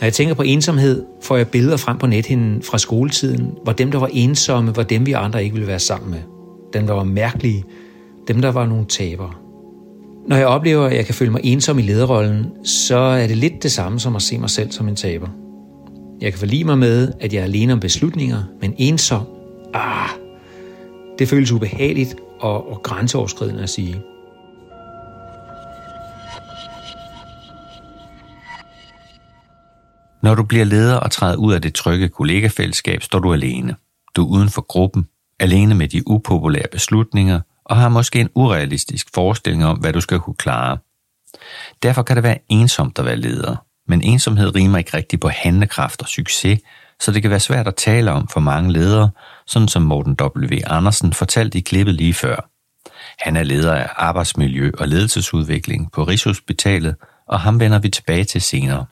Når jeg tænker på ensomhed, får jeg billeder frem på nethinden fra skoletiden, hvor dem, der var ensomme, var dem, vi andre ikke ville være sammen med. Dem, der var mærkelige, dem, der var nogle tabere. Når jeg oplever, at jeg kan føle mig ensom i lederrollen, så er det lidt det samme som at se mig selv som en taber. Jeg kan forlige mig med, at jeg er alene om beslutninger, men ensom, ah, det føles ubehageligt og, og grænseoverskridende at sige. Når du bliver leder og træder ud af det trygge kollegafællesskab, står du alene. Du er uden for gruppen, alene med de upopulære beslutninger, og har måske en urealistisk forestilling om, hvad du skal kunne klare. Derfor kan det være ensomt at være leder, men ensomhed rimer ikke rigtigt på handlekraft og succes, så det kan være svært at tale om for mange ledere, sådan som Morten W. Andersen fortalte i klippet lige før. Han er leder af arbejdsmiljø og ledelsesudvikling på Rigshospitalet, og ham vender vi tilbage til senere.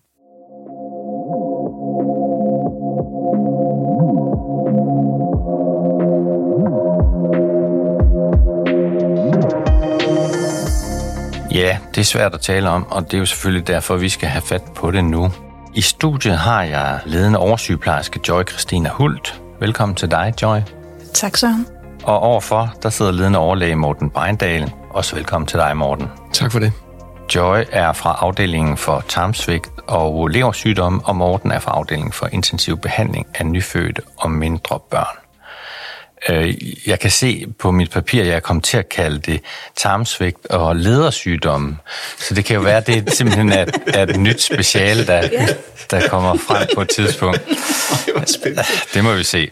Ja, det er svært at tale om, og det er jo selvfølgelig derfor, vi skal have fat på det nu. I studiet har jeg ledende oversygeplejerske Joy Christina Hult. Velkommen til dig, Joy. Tak, Søren. Og overfor, der sidder ledende overlæge Morten Beindal. Også velkommen til dig, Morten. Tak for det. Joy er fra afdelingen for tarmsvigt og leversygdomme, og Morten er fra afdelingen for intensiv behandling af nyfødte og mindre børn. Øh, jeg kan se på mit papir, at jeg er kommet til at kalde det tarmsvigt og ledersygdomme. Så det kan jo være, at det simpelthen er, er et nyt speciale, der, der kommer frem på et tidspunkt. Det må vi se.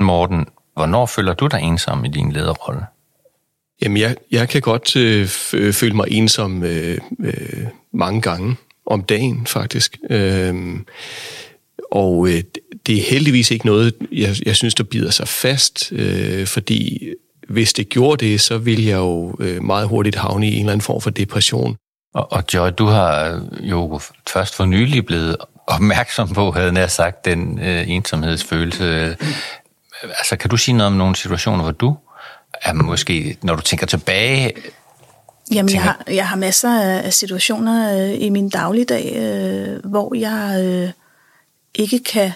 Morten, hvornår føler du dig ensom i din lederrolle? Jamen, jeg, jeg kan godt øh, føle mig ensom øh, øh, mange gange om dagen, faktisk. Øh, og øh, det er heldigvis ikke noget, jeg, jeg synes, der bider sig fast, øh, fordi hvis det gjorde det, så ville jeg jo øh, meget hurtigt havne i en eller anden form for depression. Og, og Joy, du har jo først for nylig blevet opmærksom på, havde jeg sagt, den øh, ensomhedsfølelse. Altså, kan du sige noget om nogle situationer, hvor du er måske, når du tænker tilbage... Jamen, tænker... jeg, har, jeg har masser af situationer øh, i min dagligdag, øh, hvor jeg øh, ikke kan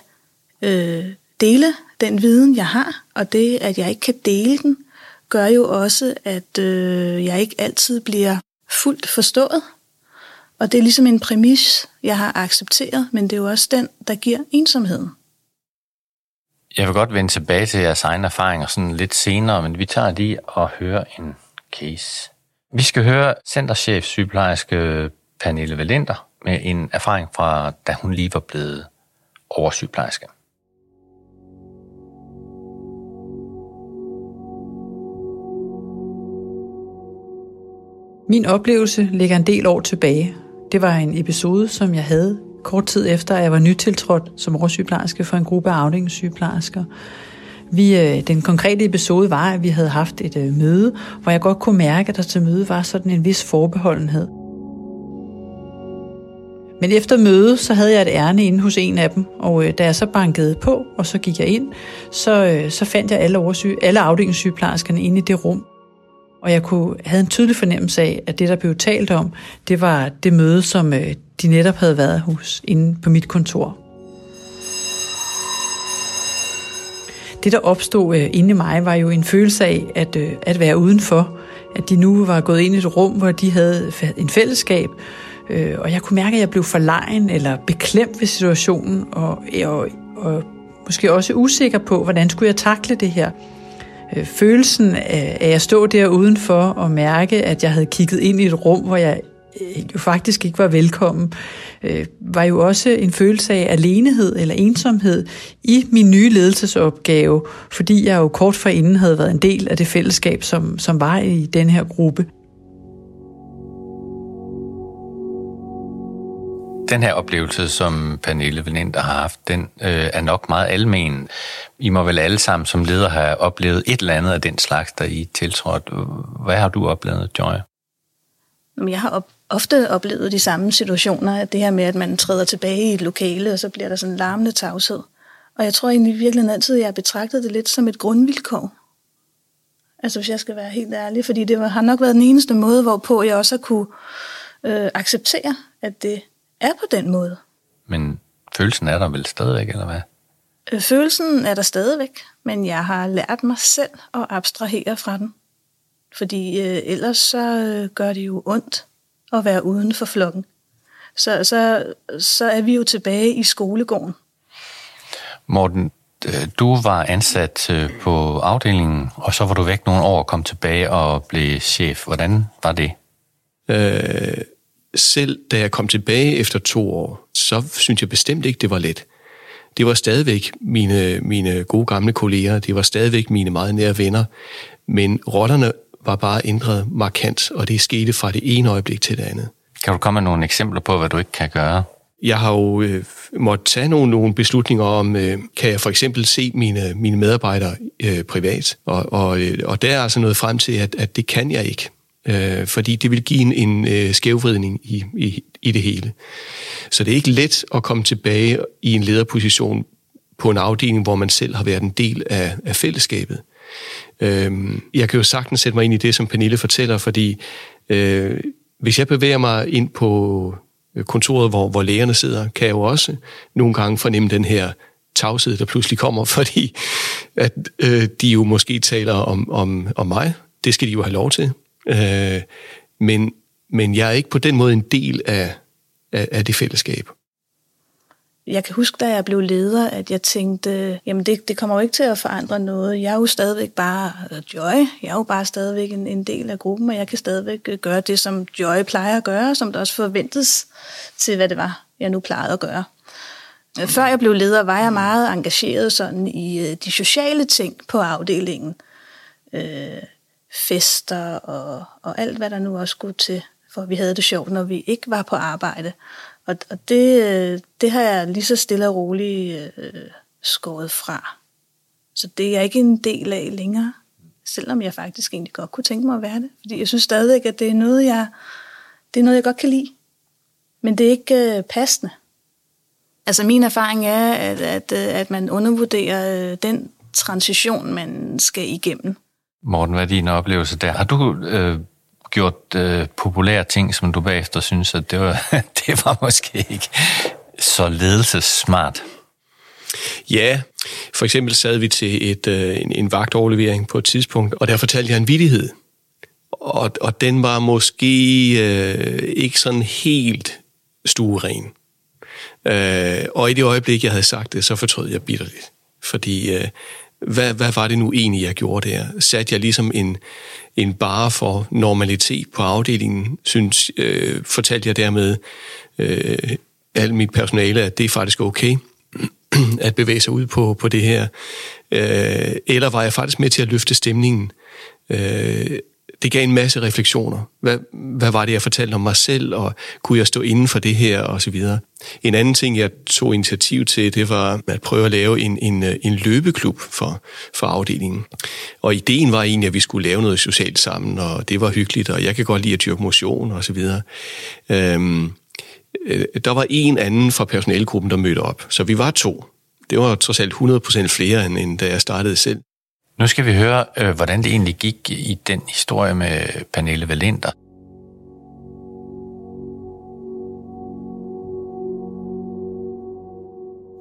øh, dele den viden, jeg har, og det, at jeg ikke kan dele den, gør jo også, at øh, jeg ikke altid bliver fuldt forstået. Og det er ligesom en præmis, jeg har accepteret, men det er jo også den, der giver ensomheden. Jeg vil godt vende tilbage til jeres egne erfaringer sådan lidt senere, men vi tager lige og hører en case. Vi skal høre centerchef sygeplejerske Pernille Valenter med en erfaring fra, da hun lige var blevet oversygeplejerske. Min oplevelse ligger en del år tilbage. Det var en episode, som jeg havde kort tid efter, at jeg var nytiltrådt som oversygeplejerske for en gruppe af afdelingssygeplejersker. Vi, øh, den konkrete episode var, at vi havde haft et øh, møde, hvor jeg godt kunne mærke, at der til møde var sådan en vis forbeholdenhed. Men efter mødet, så havde jeg et ærne inde hos en af dem, og øh, da jeg så bankede på, og så gik jeg ind, så, øh, så fandt jeg alle, oversyge, alle afdelingssygeplejerskerne inde i det rum. Og jeg kunne, havde en tydelig fornemmelse af, at det, der blev talt om, det var det møde, som øh, de netop havde været hos inde på mit kontor. Det, der opstod øh, inde i mig, var jo en følelse af at, øh, at være udenfor. At de nu var gået ind i et rum, hvor de havde en fællesskab, Øh, og jeg kunne mærke, at jeg blev forlegen eller beklemt ved situationen, og, og, og måske også usikker på, hvordan skulle jeg takle det her. Øh, følelsen af, at stå der udenfor og mærke, at jeg havde kigget ind i et rum, hvor jeg øh, jo faktisk ikke var velkommen, øh, var jo også en følelse af alenehed eller ensomhed i min nye ledelsesopgave, fordi jeg jo kort forinden havde været en del af det fællesskab, som, som var i den her gruppe. Den her oplevelse, som Pernille Venenter har haft, den øh, er nok meget almen. I må vel alle sammen som leder have oplevet et eller andet af den slags, der I tiltrådt. Hvad har du oplevet, Joy? Jeg har op, ofte oplevet de samme situationer, at det her med, at man træder tilbage i et lokale, og så bliver der sådan en larmende tavshed. Og jeg tror egentlig virkelig altid, at jeg har betragtet det lidt som et grundvilkår. Altså hvis jeg skal være helt ærlig, fordi det har nok været den eneste måde, hvorpå jeg også har kunne øh, acceptere, at det er på den måde. Men følelsen er der vel stadigvæk, eller hvad? Øh, følelsen er der stadigvæk, men jeg har lært mig selv at abstrahere fra den. Fordi øh, ellers så øh, gør det jo ondt at være uden for flokken. Så, så, så er vi jo tilbage i skolegården. Morten, øh, du var ansat øh, på afdelingen, og så var du væk nogle år og kom tilbage og blev chef. Hvordan var det? Øh, selv da jeg kom tilbage efter to år, så synes jeg bestemt ikke, det var let. Det var stadigvæk mine, mine gode gamle kolleger, det var stadigvæk mine meget nære venner, men rollerne var bare ændret markant, og det skete fra det ene øjeblik til det andet. Kan du komme med nogle eksempler på, hvad du ikke kan gøre? Jeg har jo øh, måttet tage nogle, nogle beslutninger om, øh, kan jeg for eksempel se mine, mine medarbejdere øh, privat, og, og, øh, og der er altså noget frem til, at, at det kan jeg ikke øh, fordi det vil give en, en øh, skævvridning i, i, i det hele. Så det er ikke let at komme tilbage i en lederposition på en afdeling, hvor man selv har været en del af, af fællesskabet. Øh, jeg kan jo sagtens sætte mig ind i det, som Pernille fortæller, fordi øh, hvis jeg bevæger mig ind på kontoret, hvor, hvor lægerne sidder, kan jeg jo også nogle gange fornemme den her tavshed, der pludselig kommer, fordi at øh, de jo måske taler om, om, om mig. Det skal de jo have lov til. Øh, men, men jeg er ikke på den måde en del af, af, af det fællesskab. Jeg kan huske, da jeg blev leder, at jeg tænkte, jamen det, det kommer jo ikke til at forandre noget. Jeg er jo stadigvæk bare øh, Joy. Jeg er jo bare stadigvæk en, en del af gruppen, og jeg kan stadigvæk øh, gøre det, som Joy plejer at gøre, som der også forventes til, hvad det var, jeg nu plejede at gøre. Øh, før jeg blev leder, var jeg meget engageret sådan i de sociale ting på afdelingen. Fester og, og alt, hvad der nu også skulle til, for vi havde det sjovt, når vi ikke var på arbejde. Og, og det, øh, det har jeg lige så stille og roligt øh, skåret fra. Så det er jeg ikke en del af længere, selvom jeg faktisk egentlig godt kunne tænke mig at være det. Fordi jeg synes stadigvæk, at det er noget, jeg, det er noget, jeg godt kan lide. Men det er ikke øh, passende. Altså min erfaring er, at, at, øh, at man undervurderer øh, den transition, man skal igennem. Morten, hvad er din oplevelse der? Har du øh, gjort øh, populære ting, som du bagefter synes, at det var, det var måske ikke så ledelsessmart? Ja, for eksempel sad vi til et, øh, en, en vagtoverlevering på et tidspunkt, og der fortalte jeg en vidighed. Og, og den var måske øh, ikke sådan helt stueren. Øh, og i det øjeblik, jeg havde sagt det, så fortrød jeg bitterligt. Fordi øh, hvad, hvad var det nu egentlig, jeg gjorde der? Satte jeg ligesom en, en bare for normalitet på afdelingen? Synes, øh, fortalte jeg dermed øh, alt mit personale, at det er faktisk okay at bevæge sig ud på, på det her? Øh, eller var jeg faktisk med til at løfte stemningen? Øh, det gav en masse refleksioner. Hvad, hvad var det, jeg fortalte om mig selv, og kunne jeg stå inden for det her, og så videre. En anden ting, jeg tog initiativ til, det var at prøve at lave en, en, øh, en løbeklub for, for afdelingen. Og ideen var egentlig, at vi skulle lave noget socialt sammen, og det var hyggeligt, og jeg kan godt lide at dyrke motion, og så videre. Øhm, øh, der var en anden fra personalegruppen, der mødte op, så vi var to. Det var trods alt 100% flere, end, end da jeg startede selv. Nu skal vi høre, øh, hvordan det egentlig gik i den historie med Pernille Valenter.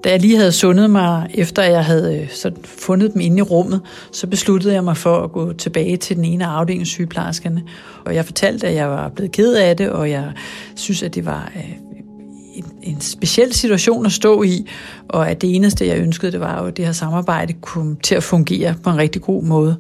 Da jeg lige havde sundet mig, efter jeg havde sådan så fundet dem inde i rummet, så besluttede jeg mig for at gå tilbage til den ene af afdelingssygeplejerskerne. Og jeg fortalte, at jeg var blevet ked af det, og jeg synes, at det var øh, en, speciel situation at stå i, og at det eneste, jeg ønskede, det var jo, at det her samarbejde kunne til at fungere på en rigtig god måde.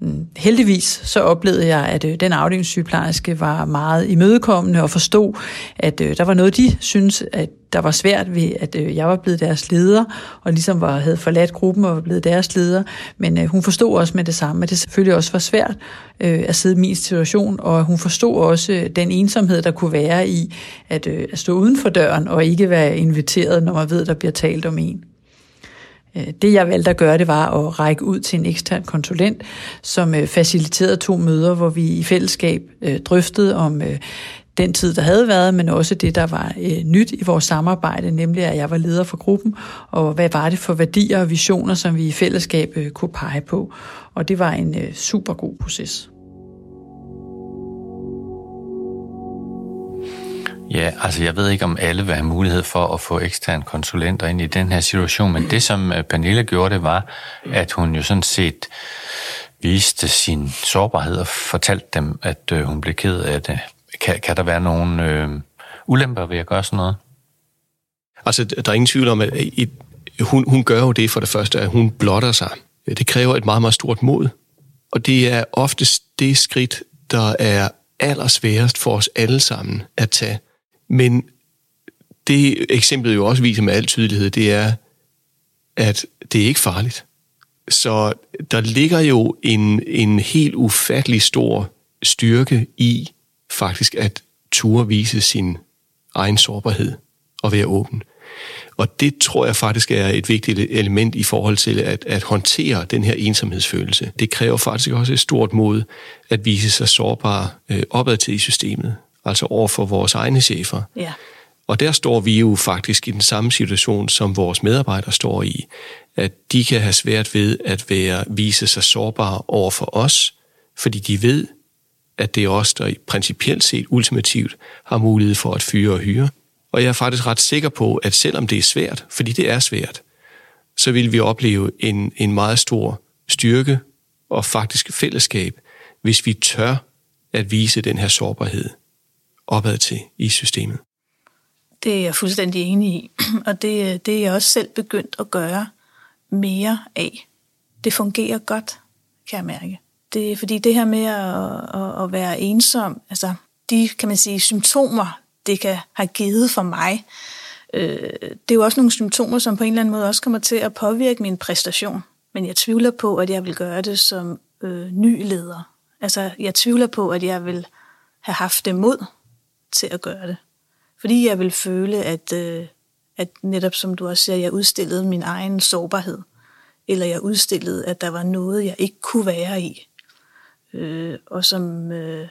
Mm, heldigvis så oplevede jeg, at øh, den afdelingssygeplejerske var meget imødekommende og forstod, at øh, der var noget, de synes, at der var svært ved, at øh, jeg var blevet deres leder, og ligesom var, havde forladt gruppen og var blevet deres leder. Men øh, hun forstod også med det samme, at det selvfølgelig også var svært øh, at sidde i min situation, og hun forstod også den ensomhed, der kunne være i at, øh, at stå uden for døren og ikke være inviteret, når man ved, der bliver talt om en. Øh, det jeg valgte at gøre, det var at række ud til en ekstern konsulent, som øh, faciliterede to møder, hvor vi i fællesskab øh, drøftede om den tid, der havde været, men også det, der var nyt i vores samarbejde, nemlig at jeg var leder for gruppen, og hvad var det for værdier og visioner, som vi i fællesskab kunne pege på. Og det var en super god proces. Ja, altså jeg ved ikke, om alle vil have mulighed for at få eksterne konsulenter ind i den her situation, men det, som øh, Pernille gjorde, det var, at hun jo sådan set viste sin sårbarhed og fortalte dem, at øh, hun blev ked af det. Kan, kan der være nogle øh, ulemper ved at gøre sådan noget? Altså, der er ingen tvivl om, at øh, et, hun, hun gør jo det for det første, at hun blotter sig. Det kræver et meget, meget stort mod. Og det er oftest det skridt, der er allersværest for os alle sammen at tage. Men det eksemplet jo også viser med al tydelighed, det er, at det er ikke farligt. Så der ligger jo en, en helt ufattelig stor styrke i faktisk at ture vise sin egen sårbarhed og være åben. Og det tror jeg faktisk er et vigtigt element i forhold til at, at håndtere den her ensomhedsfølelse. Det kræver faktisk også et stort mod at vise sig sårbar øh, opad til i systemet, altså over for vores egne chefer. Ja. Og der står vi jo faktisk i den samme situation, som vores medarbejdere står i, at de kan have svært ved at være, vise sig sårbare over for os, fordi de ved, at det er os, der principielt set ultimativt har mulighed for at fyre og hyre. Og jeg er faktisk ret sikker på, at selvom det er svært, fordi det er svært, så vil vi opleve en, en meget stor styrke og faktisk fællesskab, hvis vi tør at vise den her sårbarhed opad til i systemet. Det er jeg fuldstændig enig i, og det, øh, det er jeg også selv begyndt at gøre mere af. Det fungerer godt, kan jeg mærke. Det er fordi det her med at, at, at være ensom, altså de, kan man sige, symptomer, det kan have givet for mig, øh, det er jo også nogle symptomer, som på en eller anden måde også kommer til at påvirke min præstation. Men jeg tvivler på, at jeg vil gøre det som øh, ny leder. Altså, jeg tvivler på, at jeg vil have haft det mod til at gøre det. Fordi jeg vil føle, at, øh, at netop som du også siger, jeg udstillede min egen sårbarhed. Eller jeg udstillede, at der var noget, jeg ikke kunne være i. Øh, og som øh,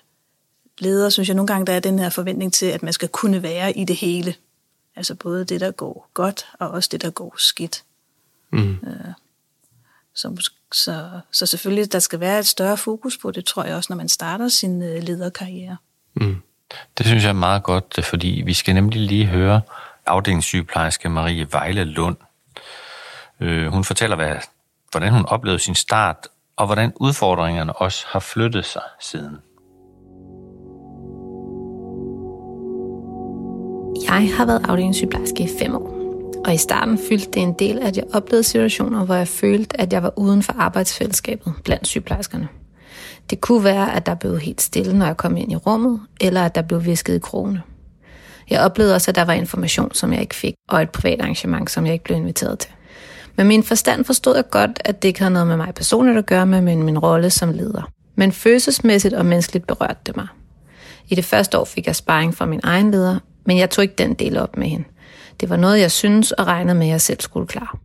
leder, synes jeg nogle gange, der er den her forventning til, at man skal kunne være i det hele. Altså både det, der går godt, og også det, der går skidt. Mm. Øh, så, så, så selvfølgelig, der skal være et større fokus på det, tror jeg også, når man starter sin øh, lederkarriere. Mm. Det synes jeg er meget godt, øh, fordi vi skal nemlig lige høre afdelingssygeplejerske Marie Vejle Lund. Øh, hun fortæller, hvad, hvordan hun oplevede sin start, og hvordan udfordringerne også har flyttet sig siden. Jeg har været afdelingssygeplejerske i fem år. Og i starten fyldte det en del, at jeg oplevede situationer, hvor jeg følte, at jeg var uden for arbejdsfællesskabet blandt sygeplejerskerne. Det kunne være, at der blev helt stille, når jeg kom ind i rummet, eller at der blev visket i krone. Jeg oplevede også, at der var information, som jeg ikke fik, og et privat arrangement, som jeg ikke blev inviteret til. Med min forstand forstod jeg godt, at det ikke havde noget med mig personligt at gøre, men min rolle som leder. Men følelsesmæssigt og menneskeligt berørte det mig. I det første år fik jeg sparring fra min egen leder, men jeg tog ikke den del op med hende. Det var noget, jeg synes og regnede med, at jeg selv skulle klare.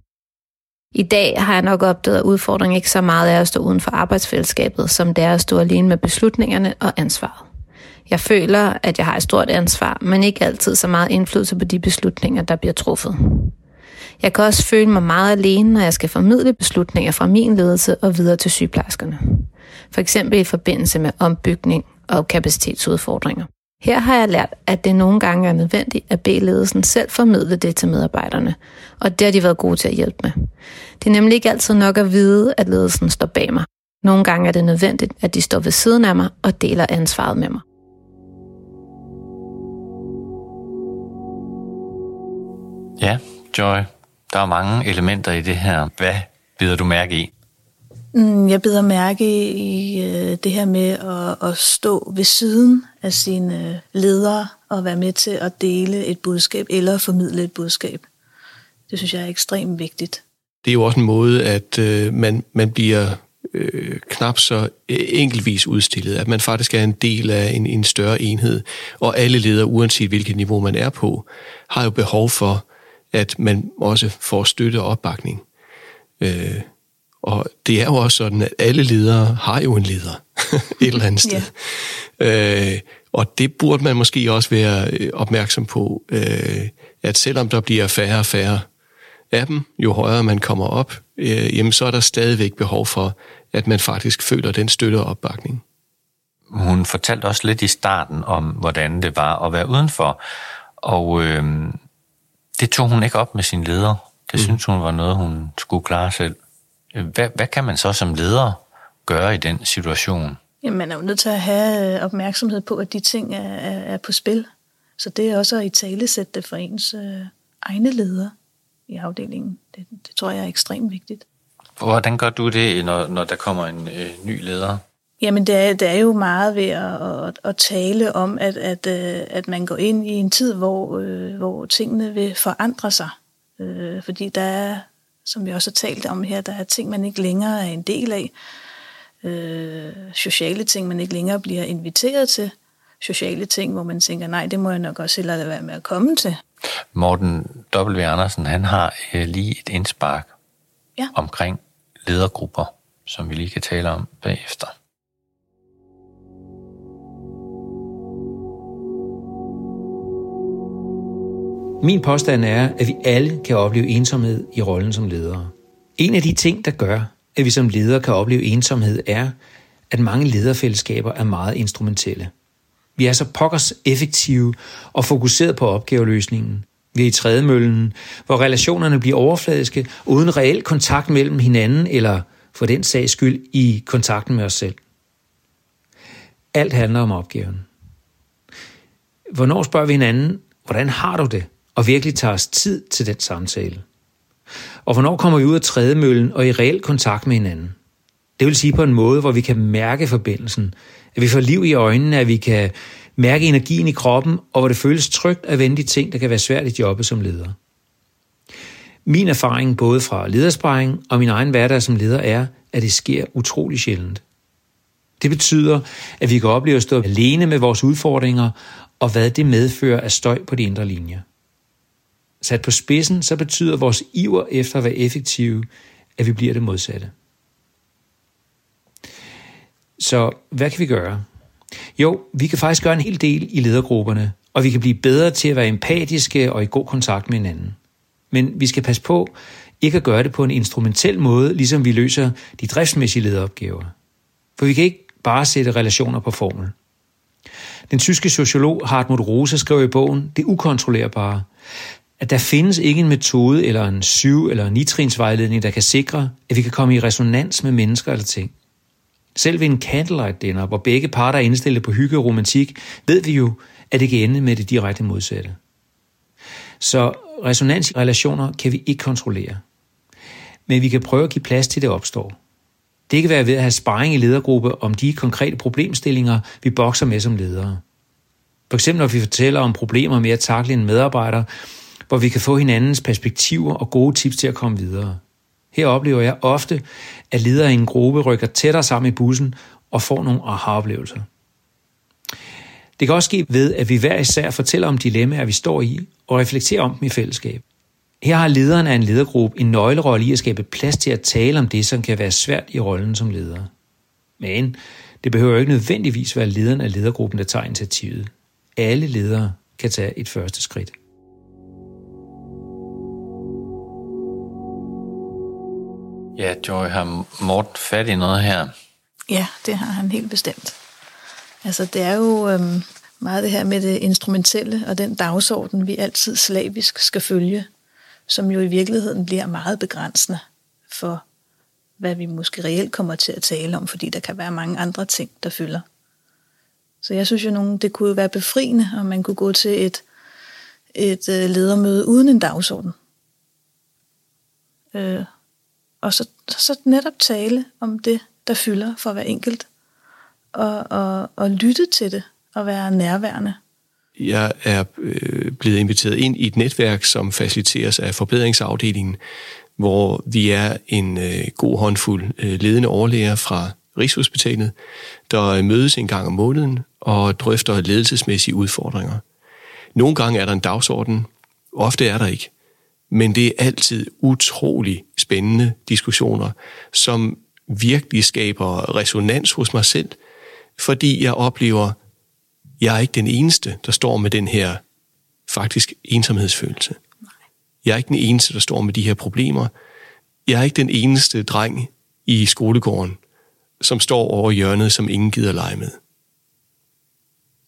I dag har jeg nok opdaget, at udfordringen ikke så meget er at stå uden for arbejdsfællesskabet, som det er at stå alene med beslutningerne og ansvaret. Jeg føler, at jeg har et stort ansvar, men ikke altid så meget indflydelse på de beslutninger, der bliver truffet. Jeg kan også føle mig meget alene, når jeg skal formidle beslutninger fra min ledelse og videre til sygeplejerskerne. For eksempel i forbindelse med ombygning og kapacitetsudfordringer. Her har jeg lært, at det nogle gange er nødvendigt at bede ledelsen selv formidle det til medarbejderne, og det har de været gode til at hjælpe med. Det er nemlig ikke altid nok at vide, at ledelsen står bag mig. Nogle gange er det nødvendigt, at de står ved siden af mig og deler ansvaret med mig. Ja, Joy, der er mange elementer i det her. Hvad bider du mærke i? Mm, jeg beder mærke i øh, det her med at, at stå ved siden af sine øh, ledere og være med til at dele et budskab eller formidle et budskab. Det synes jeg er ekstremt vigtigt. Det er jo også en måde, at øh, man, man bliver øh, knap så øh, enkeltvis udstillet, at man faktisk er en del af en, en større enhed, og alle ledere, uanset hvilket niveau man er på, har jo behov for, at man også får støtte og opbakning. Øh, og det er jo også sådan, at alle ledere har jo en leder et eller andet sted. Yeah. Øh, og det burde man måske også være øh, opmærksom på, øh, at selvom der bliver færre og færre af dem, jo højere man kommer op, øh, jamen så er der stadigvæk behov for, at man faktisk føler den støtte og opbakning. Hun hun fortalte også lidt i starten om, hvordan det var at være udenfor. Og øh, det tog hun ikke op med sin leder. Det mm. synes hun var noget, hun skulle klare selv. Hvad, hvad kan man så som leder gøre i den situation? Jamen, man er jo nødt til at have øh, opmærksomhed på, at de ting er, er, er på spil. Så det er også at i tale sætte det for ens øh, egne ledere i afdelingen. Det, det tror jeg er ekstremt vigtigt. Hvordan gør du det, når, når der kommer en øh, ny leder? Jamen, det er, det er jo meget ved at, at, at tale om, at, at, øh, at man går ind i en tid, hvor, øh, hvor tingene vil forandre sig. Øh, fordi der er, som vi også har talt om her, der er ting, man ikke længere er en del af. Øh, sociale ting, man ikke længere bliver inviteret til. Sociale ting, hvor man tænker, nej, det må jeg nok også hellere være med at komme til. Morten W. Andersen, han har øh, lige et indspark ja. omkring ledergrupper, som vi lige kan tale om bagefter. Min påstand er, at vi alle kan opleve ensomhed i rollen som ledere. En af de ting, der gør, at vi som ledere kan opleve ensomhed, er, at mange lederfællesskaber er meget instrumentelle. Vi er så pokkers effektive og fokuseret på opgaveløsningen. Vi er i trædemøllen, hvor relationerne bliver overfladiske, uden reel kontakt mellem hinanden eller for den sags skyld i kontakten med os selv. Alt handler om opgaven. Hvornår spørger vi hinanden, hvordan har du det? Og virkelig tager os tid til den samtale. Og hvornår kommer vi ud af trædemøllen og i reel kontakt med hinanden? Det vil sige på en måde, hvor vi kan mærke forbindelsen, at vi får liv i øjnene, at vi kan mærke energien i kroppen, og hvor det føles trygt at vende de ting, der kan være svært i jobbet som leder. Min erfaring både fra ledersparing og min egen hverdag som leder er, at det sker utrolig sjældent. Det betyder, at vi kan opleve at stå alene med vores udfordringer, og hvad det medfører af støj på de indre linjer. Sat på spidsen, så betyder vores iver efter at være effektive, at vi bliver det modsatte. Så hvad kan vi gøre? Jo, vi kan faktisk gøre en hel del i ledergrupperne, og vi kan blive bedre til at være empatiske og i god kontakt med hinanden. Men vi skal passe på ikke at gøre det på en instrumentel måde, ligesom vi løser de driftsmæssige lederopgaver. For vi kan ikke bare sætte relationer på formel. Den tyske sociolog Hartmut Rose skrev i bogen Det ukontrollerbare, at der findes ikke en metode eller en syv- eller nitrinsvejledning, der kan sikre, at vi kan komme i resonans med mennesker eller ting. Selv ved en candlelight dinner, hvor begge parter er indstillet på hygge og romantik, ved vi jo, at det kan ende med det direkte modsatte. Så resonansrelationer kan vi ikke kontrollere. Men vi kan prøve at give plads til, det opstår. Det kan være ved at have sparring i ledergruppe om de konkrete problemstillinger, vi bokser med som ledere. For eksempel når vi fortæller om problemer med at takle en medarbejder, hvor vi kan få hinandens perspektiver og gode tips til at komme videre. Her oplever jeg ofte, at ledere i en gruppe rykker tættere sammen i bussen og får nogle aha-oplevelser. Det kan også ske ved, at vi hver især fortæller om dilemmaer, vi står i, og reflekterer om dem i fællesskab. Her har lederen af en ledergruppe en nøglerolle i at skabe plads til at tale om det, som kan være svært i rollen som leder. Men det behøver ikke nødvendigvis være lederen af ledergruppen, der tager initiativet. Alle ledere kan tage et første skridt. Ja, Joy, har Mort fat i noget her? Ja, det har han helt bestemt. Altså, det er jo øhm, meget det her med det instrumentelle og den dagsorden, vi altid slavisk skal følge, som jo i virkeligheden bliver meget begrænsende for, hvad vi måske reelt kommer til at tale om, fordi der kan være mange andre ting, der fylder. Så jeg synes jo, nogen, det kunne være befriende, om man kunne gå til et, et øh, ledermøde uden en dagsorden. Øh, og så, så netop tale om det, der fylder for hver enkelt, og, og, og lytte til det, og være nærværende. Jeg er øh, blevet inviteret ind i et netværk, som faciliteres af forbedringsafdelingen, hvor vi er en øh, god håndfuld øh, ledende overlæger fra Rigshospitalet, der mødes en gang om måneden og drøfter ledelsesmæssige udfordringer. Nogle gange er der en dagsorden, ofte er der ikke. Men det er altid utrolig spændende diskussioner, som virkelig skaber resonans hos mig selv, fordi jeg oplever, jeg er ikke den eneste, der står med den her faktisk ensomhedsfølelse. Jeg er ikke den eneste, der står med de her problemer. Jeg er ikke den eneste dreng i skolegården, som står over hjørnet, som ingen gider lege med.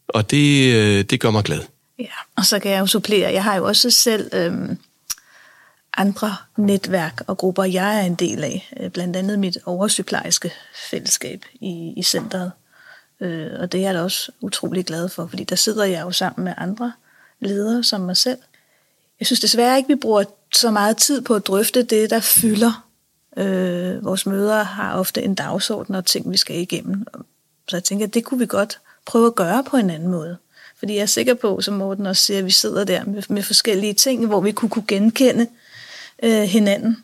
Og det, øh, det gør mig glad. Ja, og så kan jeg jo supplere. Jeg har jo også selv øh, andre netværk og grupper, jeg er en del af. Øh, blandt andet mit oversygeplejerske fællesskab i, i centret. Øh, og det er jeg da også utrolig glad for, fordi der sidder jeg jo sammen med andre ledere som mig selv. Jeg synes desværre ikke, vi bruger så meget tid på at drøfte det, der fylder. Øh, vores møder har ofte en dagsorden og ting, vi skal igennem. Så jeg tænker, at det kunne vi godt prøve at gøre på en anden måde. Fordi jeg er sikker på, som Morten også siger, at vi sidder der med, med forskellige ting, hvor vi kunne kunne genkende øh, hinanden.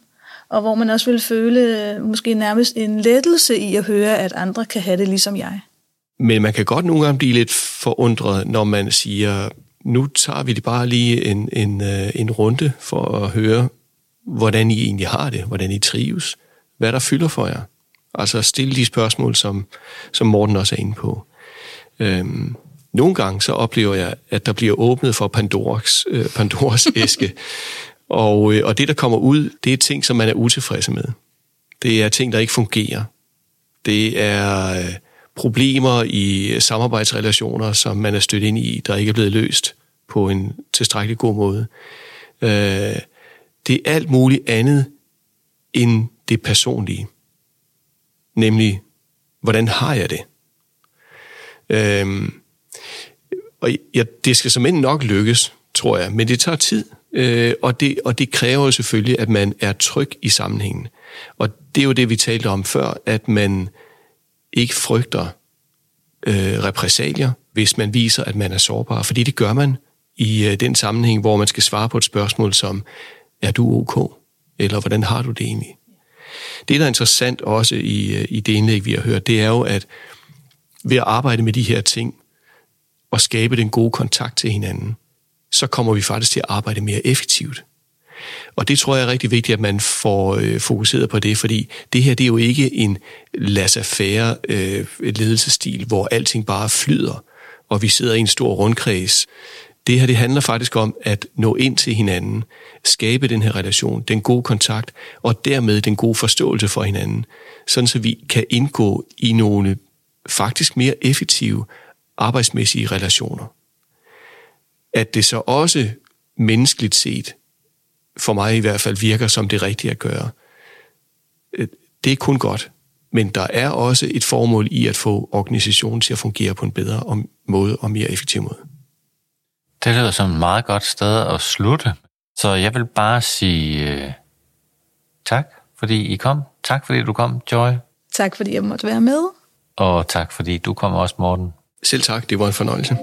Og hvor man også vil føle øh, måske nærmest en lettelse i at høre, at andre kan have det ligesom jeg. Men man kan godt nogle gange blive lidt forundret, når man siger, nu tager vi det bare lige en, en, øh, en runde for at høre, hvordan I egentlig har det, hvordan I trives, hvad der fylder for jer. Altså stille de spørgsmål, som, som Morten også er inde på. Øhm, nogle gange så oplever jeg, at der bliver åbnet for Pandoras, øh, Pandoras æske, og, øh, og det, der kommer ud, det er ting, som man er utilfredse med. Det er ting, der ikke fungerer. Det er øh, problemer i samarbejdsrelationer, som man er stødt ind i, der ikke er blevet løst på en tilstrækkelig god måde. Øh, det er alt muligt andet end det personlige. Nemlig, hvordan har jeg det? Øhm, og jeg, det skal som nok lykkes, tror jeg, men det tager tid, øh, og, det, og det kræver jo selvfølgelig, at man er tryg i sammenhængen. Og det er jo det, vi talte om før, at man ikke frygter øh, repræsalier, hvis man viser, at man er sårbar. Fordi det gør man i øh, den sammenhæng, hvor man skal svare på et spørgsmål som, er du ok? Eller hvordan har du det egentlig? Det, der er interessant også i, øh, i det indlæg, vi har hørt, det er jo, at ved at arbejde med de her ting, og skabe den gode kontakt til hinanden, så kommer vi faktisk til at arbejde mere effektivt. Og det tror jeg er rigtig vigtigt, at man får øh, fokuseret på det, fordi det her det er jo ikke en laissez-faire øh, ledelsesstil, hvor alting bare flyder, og vi sidder i en stor rundkreds. Det her det handler faktisk om at nå ind til hinanden, skabe den her relation, den gode kontakt, og dermed den gode forståelse for hinanden, sådan så vi kan indgå i nogle faktisk mere effektive arbejdsmæssige relationer. At det så også menneskeligt set, for mig i hvert fald, virker som det rigtige at gøre. Øh, det er kun godt, men der er også et formål i at få organisationen til at fungere på en bedre måde og mere effektiv måde. Det lyder som et meget godt sted at slutte. Så jeg vil bare sige uh, tak, fordi I kom. Tak, fordi du kom, Joy. Tak, fordi jeg måtte være med. Og tak, fordi du kom også, Morten. Selv tak, det var en fornøjelse.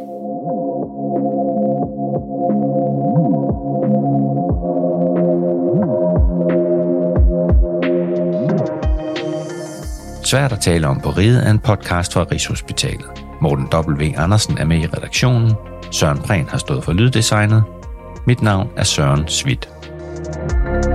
Svært at tale om på riget er en podcast fra Rigshospitalet. Morten W. Andersen er med i redaktionen. Søren Prehn har stået for lyddesignet. Mit navn er Søren Svit. thank you